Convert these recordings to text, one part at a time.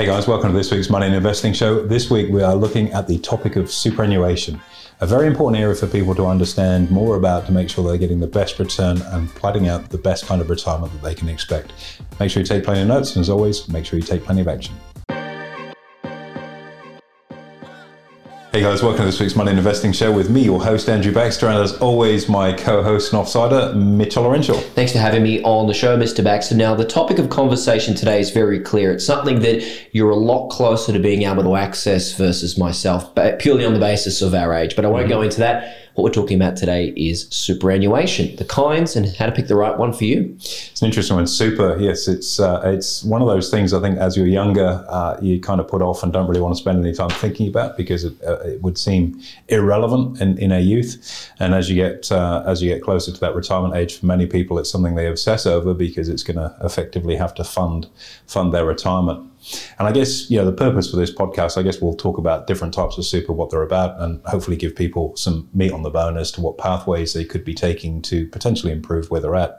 Hey guys, welcome to this week's Money and Investing Show. This week we are looking at the topic of superannuation, a very important area for people to understand more about to make sure they're getting the best return and plotting out the best kind of retirement that they can expect. Make sure you take plenty of notes, and as always, make sure you take plenty of action. Hey guys, welcome to this week's Money Investing Show with me, your host Andrew Baxter, and as always, my co-host and offsider, Mitchell Laurential. Thanks for having me on the show, Mr. Baxter. Now, the topic of conversation today is very clear. It's something that you're a lot closer to being able to access versus myself, but purely on the basis of our age. But I won't mm-hmm. go into that. What we're talking about today is superannuation, the kinds, and how to pick the right one for you. It's an interesting one. Super, yes, it's uh, it's one of those things. I think as you're younger, uh, you kind of put off and don't really want to spend any time thinking about because it, uh, it would seem irrelevant in, in our youth. And as you get uh, as you get closer to that retirement age, for many people, it's something they obsess over because it's going to effectively have to fund fund their retirement. And I guess, you know, the purpose for this podcast, I guess we'll talk about different types of super, what they're about, and hopefully give people some meat on the bone as to what pathways they could be taking to potentially improve where they're at.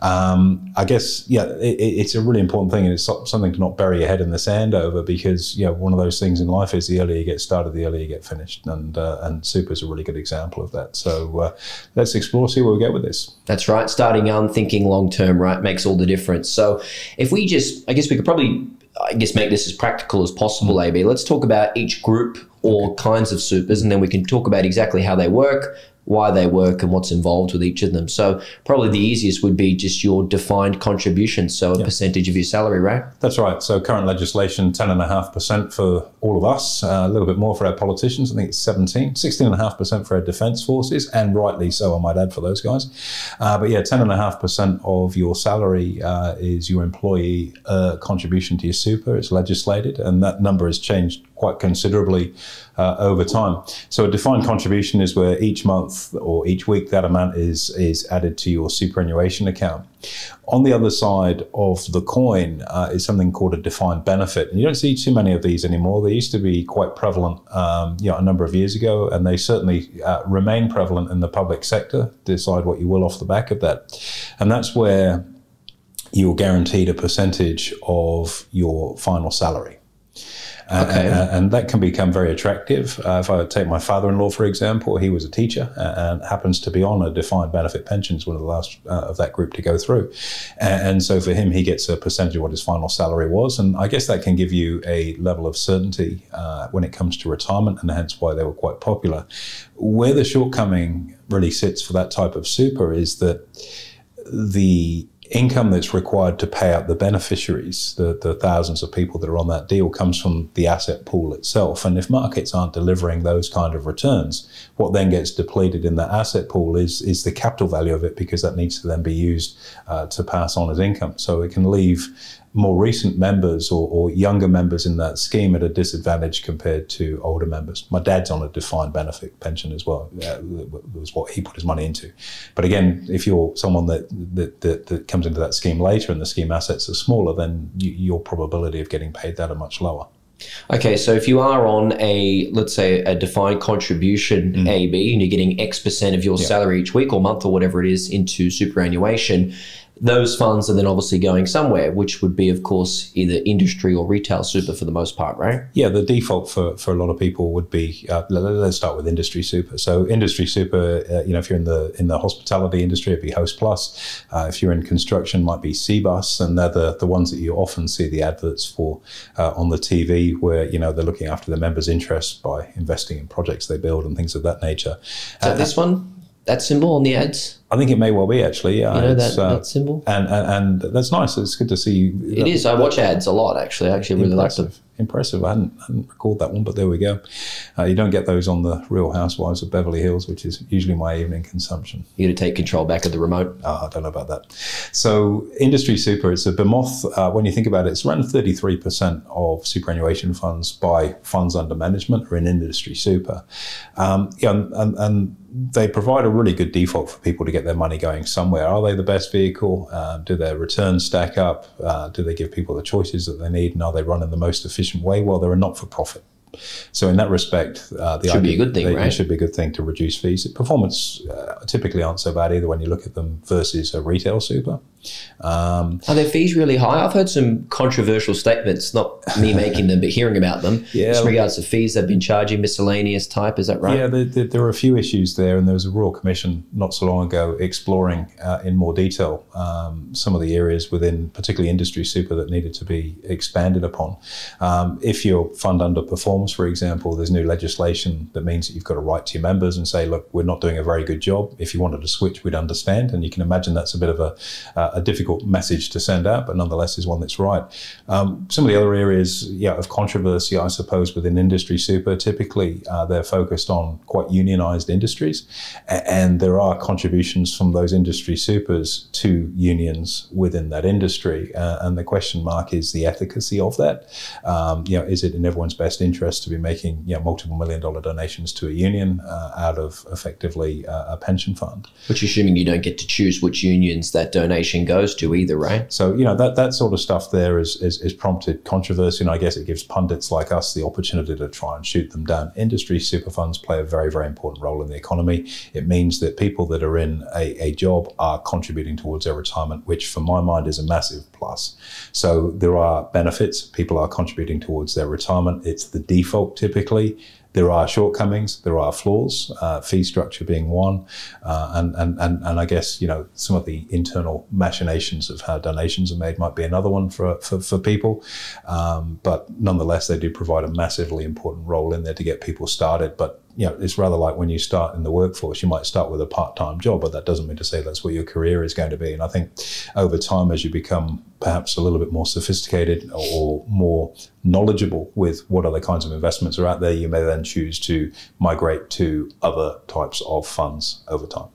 Um, I guess, yeah, it, it's a really important thing, and it's something to not bury your head in the sand over because, you know, one of those things in life is the earlier you get started, the earlier you get finished. And, uh, and super is a really good example of that. So uh, let's explore, see where we get with this. That's right. Starting young, thinking long term, right, makes all the difference. So if we just, I guess we could probably I guess make this as practical as possible, AB. Let's talk about each group or kinds of supers, and then we can talk about exactly how they work, why they work and what's involved with each of them. So probably the easiest would be just your defined contribution, so a yeah. percentage of your salary, right? That's right. So current legislation, 10.5% for all of us, uh, a little bit more for our politicians. I think it's 17, 16.5% for our defence forces, and rightly so, I might add, for those guys. Uh, but yeah, 10.5% of your salary uh, is your employee uh, contribution to your super. It's legislated, and that number has changed quite considerably uh, over time. So a defined contribution is where each month or each week that amount is is added to your superannuation account. On the other side of the coin uh, is something called a defined benefit, and you don't see too many of these anymore. They used to be quite prevalent, um, you know, a number of years ago, and they certainly uh, remain prevalent in the public sector. Decide what you will off the back of that, and that's where you're guaranteed a percentage of your final salary. Okay. And, and, that can become very attractive. Uh, if I take my father in law, for example, he was a teacher and happens to be on a defined benefit pension, it's one of the last uh, of that group to go through. And, and, so for him, he gets a percentage of what his final salary was. And I guess that can give you a level of certainty uh, when it comes to retirement, and hence why they were quite popular. Where the shortcoming really sits for that type of super is that the income that's required to pay out the beneficiaries, the, the thousands of people that are on that deal, comes from the asset pool itself. And if markets aren't delivering those kind of returns, what then gets depleted in that asset pool is, is the capital value of it because that needs to then be used uh, to pass on as income. So it can leave more recent members or, or, younger members in that scheme at a disadvantage compared to older members. My dad's on a defined benefit pension as well. Uh, was what he put his money into. But again, if you're someone that that, that, that comes into that scheme later and the scheme assets are smaller, then you, your probability of getting paid that are much lower. Okay, so if you are on a let's say a defined contribution mm. AB and you're getting X percent of your yeah. salary each week or month or whatever it is into superannuation, those funds are then obviously going somewhere, which would be, of course, either industry or retail super for the most part, right? Yeah, the default for, for a lot of people would be uh, let's start with industry super. So industry super, uh, you know, if you're in the in the hospitality industry, it'd be Host Plus. Uh, if you're in construction, might be Cbus, and they're the, the ones that you often see the adverts for uh, on the TV, where you know they're looking after the members' interests by investing in projects they build and things of that nature. So this one, that symbol on the ads. I think it may well be actually. Yeah, you know that, uh, that symbol, and, and, and that's nice. It's good to see. It is. I watch ads a lot. Actually, I actually really like them. Impressive. I hadn't, hadn't recalled that one, but there we go. Uh, you don't get those on the Real Housewives of Beverly Hills, which is usually my evening consumption. You to take control back of the remote. Oh, I don't know about that. So, industry super. It's a behemoth. Uh, when you think about it, it's around thirty three percent of superannuation funds by funds under management are in industry super. Um, yeah, and, and, and they provide a really good default for people to get their money going somewhere. Are they the best vehicle? Uh, do their returns stack up? Uh, do they give people the choices that they need? And are they run in the most efficient way? Well, they're a not for profit. So in that respect, uh, the Should be a good thing, they- right? It should be a good thing to reduce fees. Performance uh, typically aren't so bad either when you look at them versus a retail super. Um, Are their fees really high? I've heard some controversial statements, not me making them, but hearing about them. Yeah. Just in regards to fees they've been charging, miscellaneous type, is that right? Yeah, there, there, there are a few issues there, and there was a Royal Commission not so long ago exploring uh, in more detail um, some of the areas within, particularly industry super, that needed to be expanded upon. Um, if your fund underperforms, for example, there's new legislation that means that you've got to write to your members and say, "Look, we're not doing a very good job. If you wanted to switch, we'd understand." And you can imagine that's a bit of a, uh, a difficult message to send out, but nonetheless is one that's right. Um, some of the other areas, yeah, of controversy, I suppose, within industry super, typically uh, they're focused on quite unionized industries, and there are contributions from those industry supers to unions within that industry. Uh, and the question mark is the efficacy of that. Um, you know, is it in everyone's best interest to be making you know, multiple million dollar donations to a union uh, out of effectively uh, a pension fund? Which assuming you don't get to choose which unions that donation goes to either, right? So you know that that sort of stuff there is, is is prompted controversy, and I guess it gives pundits like us the opportunity to try and shoot them down. Industry super funds play a very very important role in the economy. It means that people that are in a, a job are contributing towards their retirement, which for my mind is a massive plus. So there are benefits. People are contributing towards their retirement. It's the default typically. There are shortcomings, there are flaws, uh, fee structure being one, uh, and, and, and, and I guess, you know, some of the internal machinations of how donations are made might be another one for, for, for people. Um, but nonetheless, they do provide a massively important role in there to get people started. But you know, it's rather like when you start in the workforce, you might start with a part-time job, but that doesn't mean to say that's what your career is going to be. And I think over time, as you become perhaps a little bit more sophisticated or more knowledgeable with what other kinds of investments are out there, you may then choose to migrate to other types of funds over time.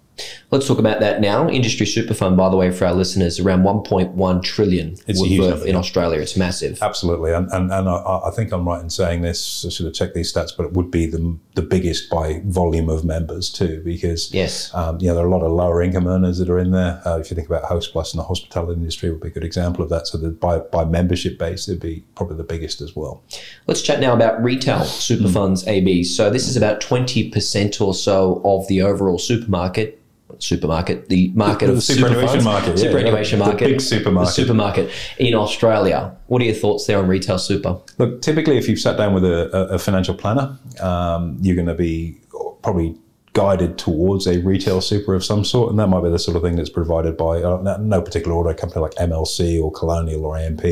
Let's talk about that now. Industry super fund, by the way, for our listeners, around 1.1 trillion It's worth number, in yeah. Australia. It's massive. Absolutely, and and, and I, I think I'm right in saying this. I should have checked these stats, but it would be the the biggest by volume of members too, because Yes. um, you know there are a lot of lower income earners that are in there. Uh, if you think about Host Plus and the hospitality industry, would be a good example of that. So that by by membership base, it'd be probably the biggest as well. Let's chat now about retail super Hmm. funds, AB. So this is about 20% or so of the overall supermarket. Supermarket, the market The of superannuation market, yeah, superannuation the market, big supermarket. the supermarket in Australia. What are your thoughts there on retail super? Look, typically, if you've sat down with a, a, financial planner, um, you're going to be probably guided towards a retail super of some sort, and that might be the sort of thing that's provided by uh, no- no particular order, a company like MLC or Colonial or AMP,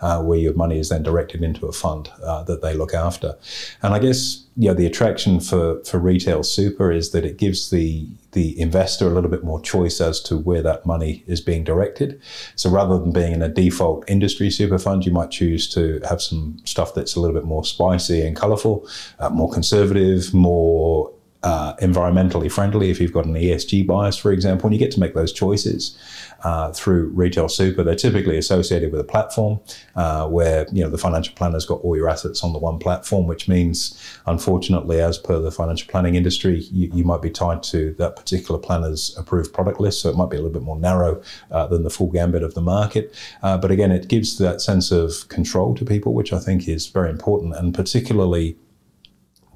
uh, where your money is then directed into a fund uh, that they look after. And I guess you know the attraction for for retail super is that it gives the the investor a little bit more choice as to where that money is being directed. So rather than being in a default industry super fund, you might choose to have some stuff that's a little bit more spicy and colourful, uh, more conservative, more uh, environmentally friendly. If you've got an ESG bias, for example, and you get to make those choices uh, through retail super, they're typically associated with a platform uh, where you know the financial planner's got all your assets on the one platform, which means, unfortunately, as per the financial planning industry, you, you might be tied to that particular planner's approved product list. So it might be a little bit more narrow uh, than the full gambit of the market. Uh, but again, it gives that sense of control to people, which I think is very important, and particularly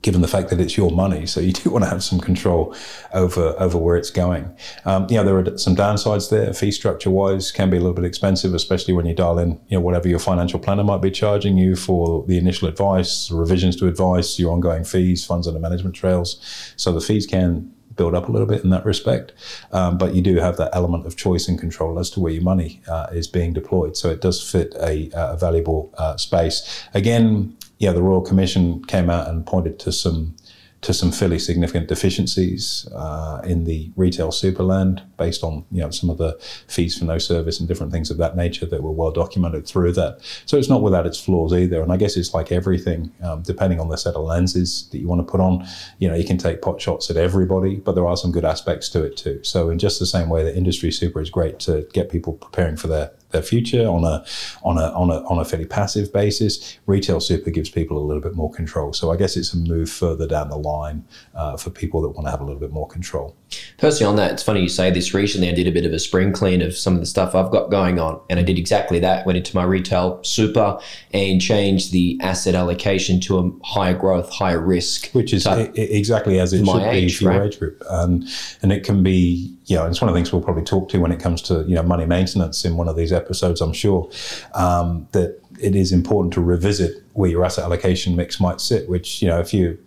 given the fact that it's your money. So you do want to have some control over over where it's going. Um, you know, there are some downsides there. Fee structure wise can be a little bit expensive, especially when you dial in, you know, whatever your financial planner might be charging you for the initial advice, revisions to advice, your ongoing fees, funds under management trails. So the fees can build up a little bit in that respect. Um, but you do have that element of choice and control as to where your money uh, is being deployed. So it does fit a, a valuable uh, space. Again, yeah, the Royal Commission came out and pointed to some to some fairly significant deficiencies uh, in the retail superland based on you know some of the fees for no service and different things of that nature that were well documented through that. So it's not without its flaws either. And I guess it's like everything, um, depending on the set of lenses that you want to put on. You know, you can take pot shots at everybody, but there are some good aspects to it too. So in just the same way that industry super is great to get people preparing for their their future on a on a on a on a fairly passive basis. Retail super gives people a little bit more control. So I guess it's a move further down the line uh, for people that want to have a little bit more control. Personally, on that, it's funny you say this. Recently, I did a bit of a spring clean of some of the stuff I've got going on, and I did exactly that. Went into my retail super and changed the asset allocation to a higher growth, higher risk, which is type- i- i- exactly as it should be age, for your age group, and and it can be you know, it's one of the things we'll probably talk to when it comes to you know money maintenance in one of these episodes. I'm sure um, that it is important to revisit where your asset allocation mix might sit. Which you know, if you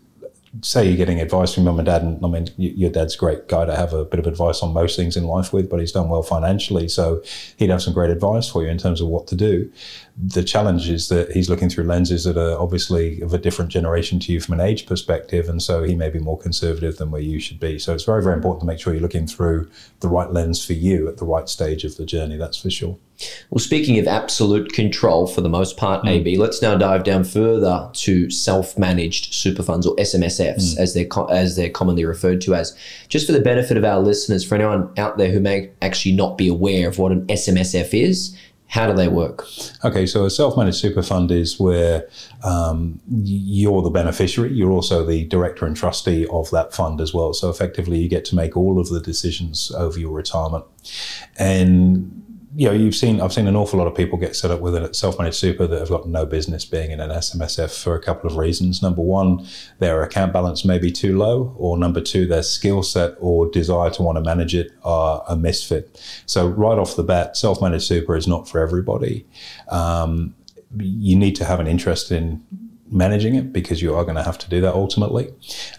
say you're getting advice from mum and dad, and I mean, your dad's a great guy to have a bit of advice on most things in life with, but he's done well financially, so he'd have some great advice for you in terms of what to do. The challenge is that he's looking through lenses that are obviously of a different generation to you from an age perspective, and so he may be more conservative than where you should be. So it's very, very important to make sure you're looking through the right lens for you at the right stage of the journey. That's for sure. Well, speaking of absolute control for the most part, Hmm. AB, let's now dive down further to self-managed super funds or SMSFs, Hmm. as they're co- as they're commonly referred to as. Just for the benefit of our listeners, for anyone out there who may actually not be aware of what an SMSF is, how do they work? Okay, so a self-managed super fund is where um, you're the beneficiary. You're also the director and trustee of that fund as well. So effectively, you get to make all of the decisions over your retirement. And you know, you've seen I've seen an awful lot of people get set up with a self-managed super that have got no business being in an SMSF for a couple of reasons. Number one, their account balance may be too low, or number two, their skill set or desire to want to manage it are a misfit. So right off the bat, self-managed super is not for everybody. Um, you need to have an interest in managing it because you are going to have to do that ultimately,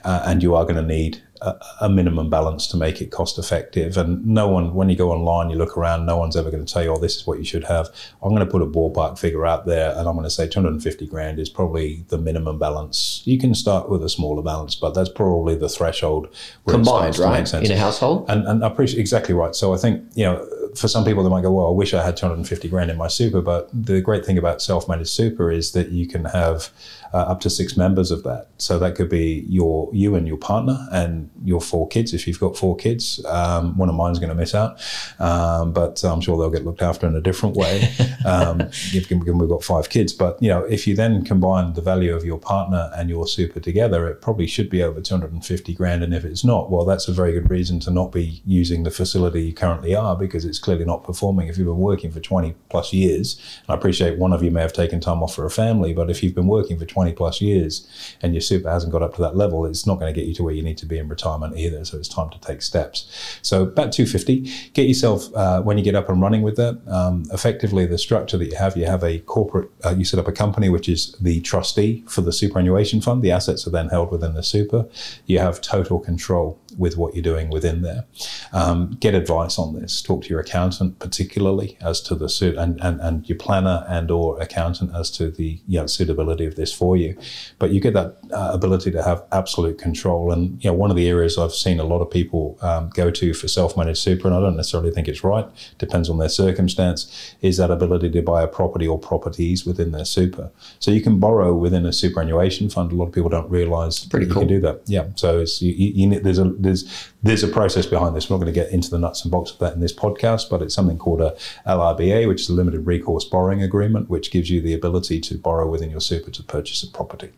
uh, and you are going to need a, a minimum balance to make it cost effective. And no one, when you go online, you look around, no one's ever going to tell you, "Oh, this is what you should have." I'm going to put a ballpark figure out there, and I'm going to say 250 grand is probably the minimum balance. You can start with a smaller balance, but that's probably the threshold Combined, right, in a household? And, and I appreciate exactly right. So I think you know, for some people they might go, "Well, I wish I had 250 grand in my super." But the great thing about self-managed super is that you can have uh, up to six members of that. So that could be your you and your partner and your four kids. If you've got four kids, um, one of mine's going to miss out, um, but I'm sure they'll get looked after in a different way. Um, given given we've got five kids, but you know, if you then combine the value of your partner and your super together, it probably should be over 250 grand. And if it's not, well, that's a very good reason to not be using the facility you currently are because it's clearly not performing. If you've been working for 20 plus years, I appreciate one of you may have taken time off for a family, but if you've been working for 20 plus years and your super hasn't got up to that level, it's not going to get you to where you need to be in retirement either. So it's time to take steps. So about 250, get yourself uh, when you get up and running with that. Um, effectively, the structure that you have, you have a corporate, uh, you set up a company which is the trustee for the superannuation fund. The assets are then held within the super. You have total control with what you're doing within there. Um, get advice on this. Talk to your accountant, particularly as to the suit, and, and, and your planner and or accountant as to the you know, suitability of this for you. But you get that uh, ability to have absolute control. And you know, one of the areas I've seen a lot of people um, go to for self-managed super, and I don't necessarily think it's right. Depends on their circumstance. Is that ability to buy a property or properties within their super? So you can borrow within a superannuation fund. A lot of people don't realise you cool. can do that. Yeah. So you, you there's a there's there's a process behind this. We're not going to get into the nuts and bolts of that in this podcast, but it's something called a LRBA, which is a limited recourse borrowing agreement, which gives you the ability to borrow within your super to purchase a property.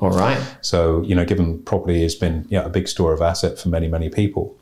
All right. So, you know, given property has been you know, a big store of asset for many, many people,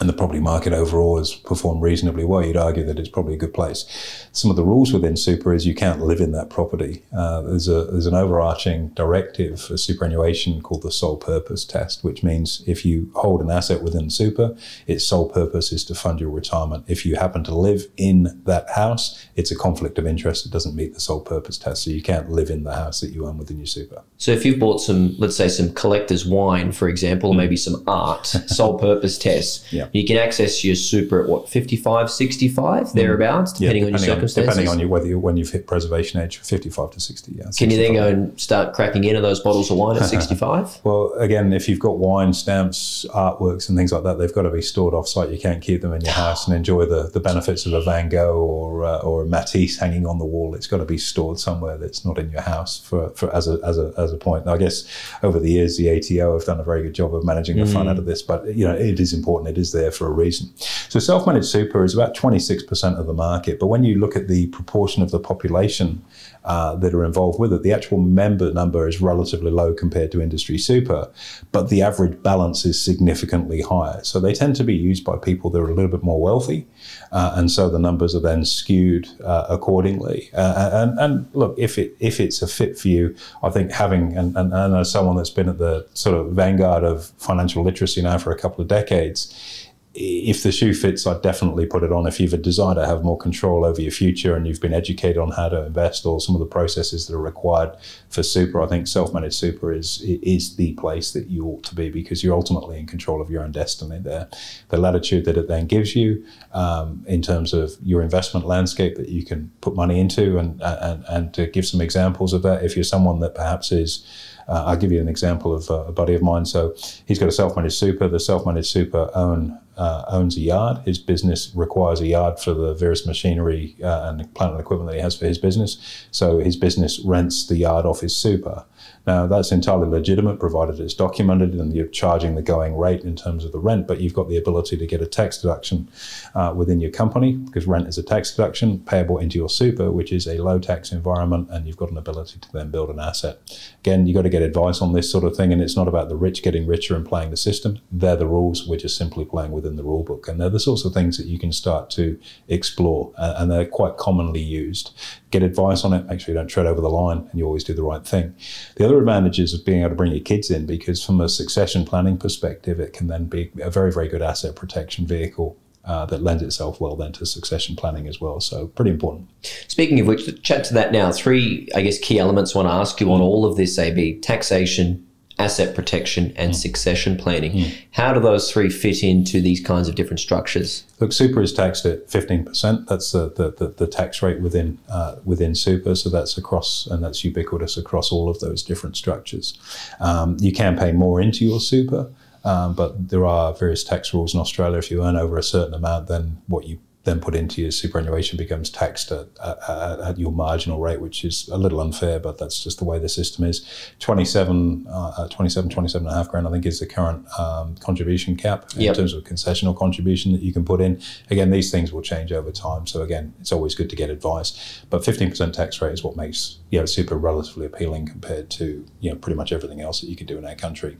and the property market overall has performed reasonably well, you'd argue that it's probably a good place. Some of the rules within super is you can't live in that property. Uh, there's a there's an overarching directive for superannuation called the sole purpose test, which means if you hold an asset within super, its sole purpose is to fund your retirement. If you happen to live in that house, it's a conflict of interest. It doesn't meet the sole purpose test, so you can't live in the house that you own within your super. So if you've bought some, let's say some collector's wine, for example, or maybe some art, sole purpose test. Yeah. You can access your super at what, 55, 65, thereabouts, depending on your Mm. depending circumstances? depending on you, whether you, when you've hit preservation age, 55 to 60. Yeah, Can you then go and start cracking into those bottles of wine at 65? Well, again, if you've got wine, stamps, artworks, and things like that, they've got to be stored off site. You can't keep them in your house and enjoy the, the benefits of a Van Gogh or uh, or a Matisse hanging on the wall. It's got to be stored somewhere that's not in your house for, for as a as a as a point. Now, I guess over the years, the ATO have done a very good job of managing the fun out of this, but you know, it is important. It is there for a reason. So self-managed super is about 26% of the market, but when you look at the proportion of the population uh, that are involved with it. The actual member number is relatively low compared to industry super, but the average balance is significantly higher. So they tend to be used by people that are a little bit more wealthy, uh, and so the numbers are then skewed uh, accordingly. Uh, and, and look, if it if it's a fit for you, I think having and, and, and as someone that's been at the sort of vanguard of financial literacy now for a couple of decades if the shoe fits, I'd definitely put it on. If you've a desire to have more control over your future and you've been educated on how to invest or some of the processes that are required for super, I think self-managed super is is the place that you ought to be because you're ultimately in control of your own destiny there. The latitude that it then gives you um, in terms of your investment landscape that you can put money into, and and and to give some examples of that, if you're someone that perhaps is uh, I'll give you an example of uh, a buddy of mine. So he's got a self-managed super. The self-managed super own uh, owns a yard. His business requires a yard for the various machinery uh, and plant and equipment that he has for his business. So his business rents the yard off his super. Now, that's entirely legitimate provided it's documented and you're charging the going rate in terms of the rent, but you've got the ability to get a tax deduction uh, within your company because rent is a tax deduction payable into your super, which is a low tax environment, and you've got an ability to then build an asset. Again, you've got to get advice on this sort of thing, and it's not about the rich getting richer and playing the system. They're the rules. We're just simply playing within the rule book. And they're the sorts of things that you can start to explore, uh, and they're quite commonly used. Get advice on it, make sure you don't tread over the line, and you always do the right thing. The other advantages of being able to bring your kids in, because from a succession planning perspective, it can then be a very, very good asset protection vehicle uh, that lends itself well then to succession planning as well. So pretty important. Speaking of which, chat to that now. Three, I guess, key elements I want to ask you on all of this: AB taxation, asset protection, and mm. succession planning. Mm. How do those three fit into these kinds of different structures? Look, super is taxed at fifteen percent. That's the, the, the, the, tax rate within uh, within super. So that's across and that's ubiquitous across all of those different structures. Um, you can pay more into your super. Um, but there are various tax rules in Australia. If you earn over a certain amount, then what you then put into your superannuation becomes taxed at, at, at, your marginal rate, which is a little unfair, but that's just the way the system is. 27, uh, 27, 27 and a half grand, I think, is the current um, contribution cap in yep. terms of concessional contribution that you can put in. Again, these things will change over time. So, again, it's always good to get advice. But 15% tax rate is what makes you know, super relatively appealing compared to you know, pretty much everything else that you can do in our country.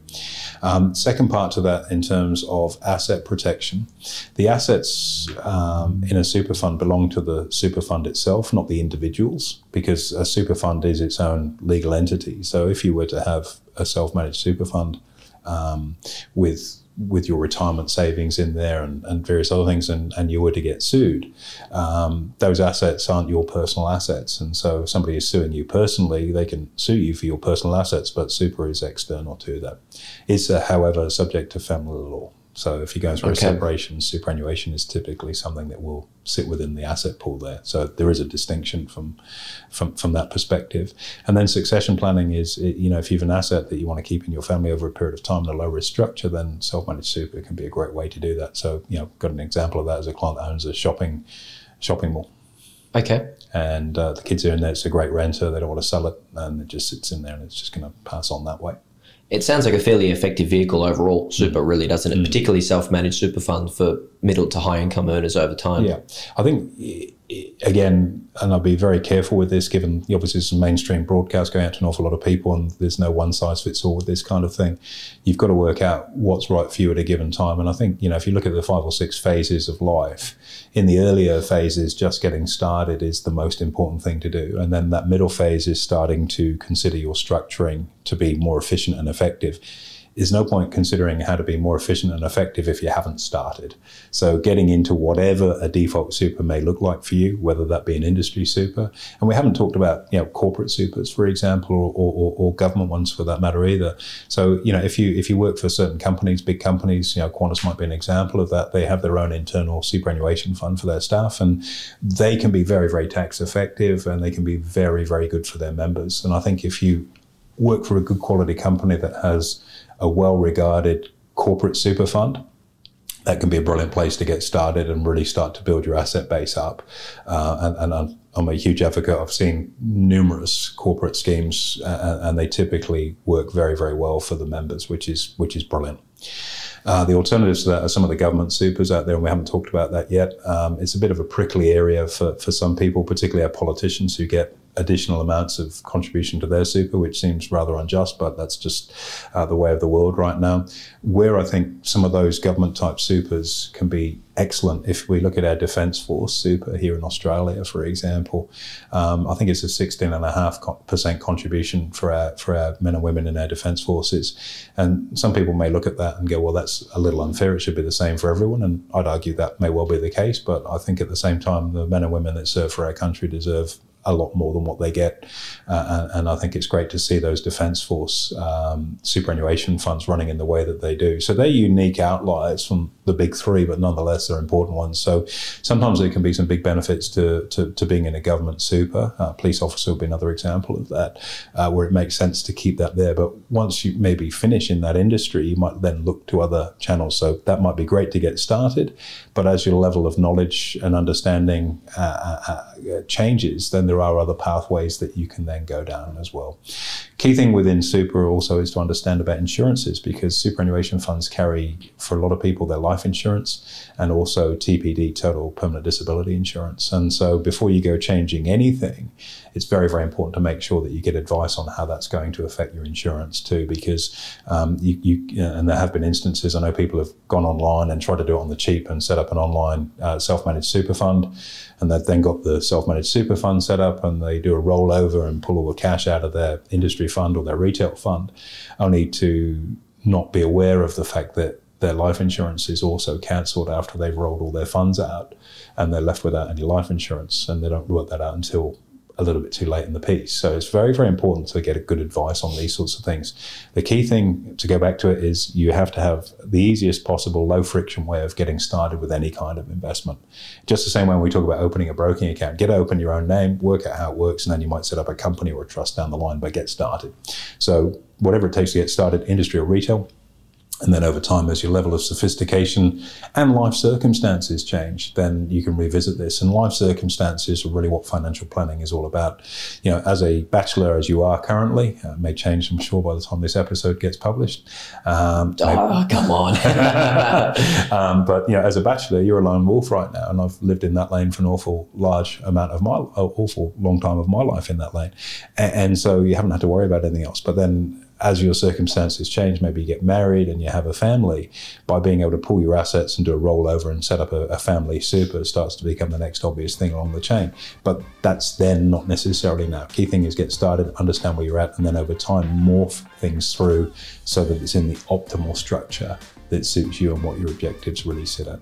Um, second part to that, in terms of asset protection, the assets. Um, um, in a super fund belong to the super fund itself, not the individuals, because a super fund is its own legal entity. So if you were to have a self-managed super fund um, with with your retirement savings in there and, and various other things, and, and you were to get sued, um, those assets aren't your personal assets. And so if somebody is suing you personally, they can sue you for your personal assets, but super is external to that. It's, uh, however, subject to family law. So if you go through okay. a separation, superannuation is typically something that will sit within the asset pool there. So there is a distinction from from from that perspective. And then succession planning is, you know, if you have an asset that you want to keep in your family over a period of time in a low risk structure, then self-managed super can be a great way to do that. So you know, got an example of that as a client that owns a shopping shopping mall. Okay. And uh, the kids are in there. It's a great renter. They don't want to sell it, and it just sits in there, and it's just going to pass on that way it sounds like a fairly effective vehicle overall, super, really, doesn't it? Mm. Particularly self managed super fund for middle to high income earners over time. Yeah. I think, again, and I'll be very careful with this given obviously some mainstream broadcast going out to an awful lot of people and there's no one size fits all with this kind of thing. You've got to work out what's right for you at a given time. And I think, you know, if you look at the five or six phases of life, in the earlier phases, just getting started is the most important thing to do. And then that middle phase is starting to consider your structuring to be more efficient and effective there's no point considering how to be more efficient and effective if you haven't started. So getting into whatever a default super may look like for you, whether that be an industry super, and we haven't talked about you know corporate supers, for example, or, or, or government ones for that matter either. So you know if you if you work for certain companies, big companies, you know Qantas might be an example of that. They have their own internal superannuation fund for their staff, and they can be very very tax effective, and they can be very very good for their members. And I think if you work for a good quality company that has a well regarded corporate super fund, that can be a brilliant place to get started and really start to build your asset base up. Uh, and, and I'm, I'm, a huge advocate. I've seen numerous corporate schemes, uh, and they typically work very, very well for the members, which is which is brilliant. Uh, the alternatives to that are some of the government supers out there, and we haven't talked about that yet. Um, it's a bit of a prickly area for, for some people, particularly our politicians who get additional amounts of contribution to their super, which seems rather unjust, but that's just uh, the way of the world right now. Where I think some of those government type supers can be excellent, if we look at our Defence Force super here in Australia, for example, um, I think it's a 16.5% contribution for our, for our men and women in our Defence Forces. And some people may look at that and go, well, that's a little unfair. It should be the same for everyone. And I'd argue that may well be the case, but I think at the same time, the men and women that serve for our country deserve a lot more than what they get. Uh, and, and, I think it's great to see those Defence Force um, superannuation funds running in the way that they do. So they're unique outliers from the big three, but nonetheless they're important ones. So sometimes there can be some big benefits to, to, to being in a government super. Uh, police officer would be another example of that, uh, where it makes sense to keep that there. But once you maybe finish in that industry, you might then look to other channels. So that might be great to get started. But as your level of knowledge and understanding uh, uh, uh, changes, then there are other pathways that you can then go down as well. Key thing within super also is to understand about insurances because superannuation funds carry, for a lot of people, their life insurance and also TPD, total permanent disability insurance. And so before you go changing anything, it's very, very important to make sure that you get advice on how that's going to affect your insurance too, because um, you, you, and there have been instances, I know people have gone online and tried to do it on the cheap and set up an online uh, self-managed super fund and they've then got the self-managed super fund set up and they do a rollover and pull all the cash out of their industry fund or their retail fund, only to not be aware of the fact that their life insurance is also cancelled after they've rolled all their funds out and they're left without any life insurance and they don't work that out until a little bit too late in the piece. So it's very, very important to get a good advice on these sorts of things. The key thing to go back to it is you have to have the easiest possible low friction way of getting started with any kind of investment. Just the same way we talk about opening a broking account, get open your own name, work out how it works, and then you might set up a company or a trust down the line, but get started. So whatever it takes to get started, industry or retail, and then over time, as your level of sophistication and life circumstances change, then you can revisit this. And life circumstances are really what financial planning is all about. You know, as a bachelor, as you are currently, uh, may change, I'm sure, by the time this episode gets published. Um, oh, come on. um, but, you know, as a bachelor, you're a lone wolf right now. And I've lived in that lane for an awful large amount of my, awful long time of my life in that lane. and, and so you haven't had to worry about anything else. But then as your circumstances change, maybe you get married and you have a family, by being able to pull your assets and do a rollover and set up a, a, family super starts to become the next obvious thing along the chain. But that's then not necessarily now. Key thing is get started, understand where you're at, and then over time morph things through so that it's in the optimal structure that suits you and what your objectives really sit at.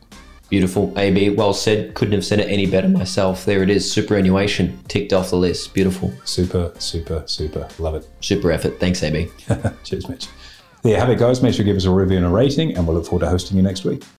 Beautiful. AB, well said. Couldn't have said it any better myself. There it is. Superannuation ticked off the list. Beautiful. Super, super, super. Love it. Super effort. Thanks, AB. Cheers, Mitch. There you have it, guys. Make sure you give us a review and a rating, and we'll look forward to hosting you next week.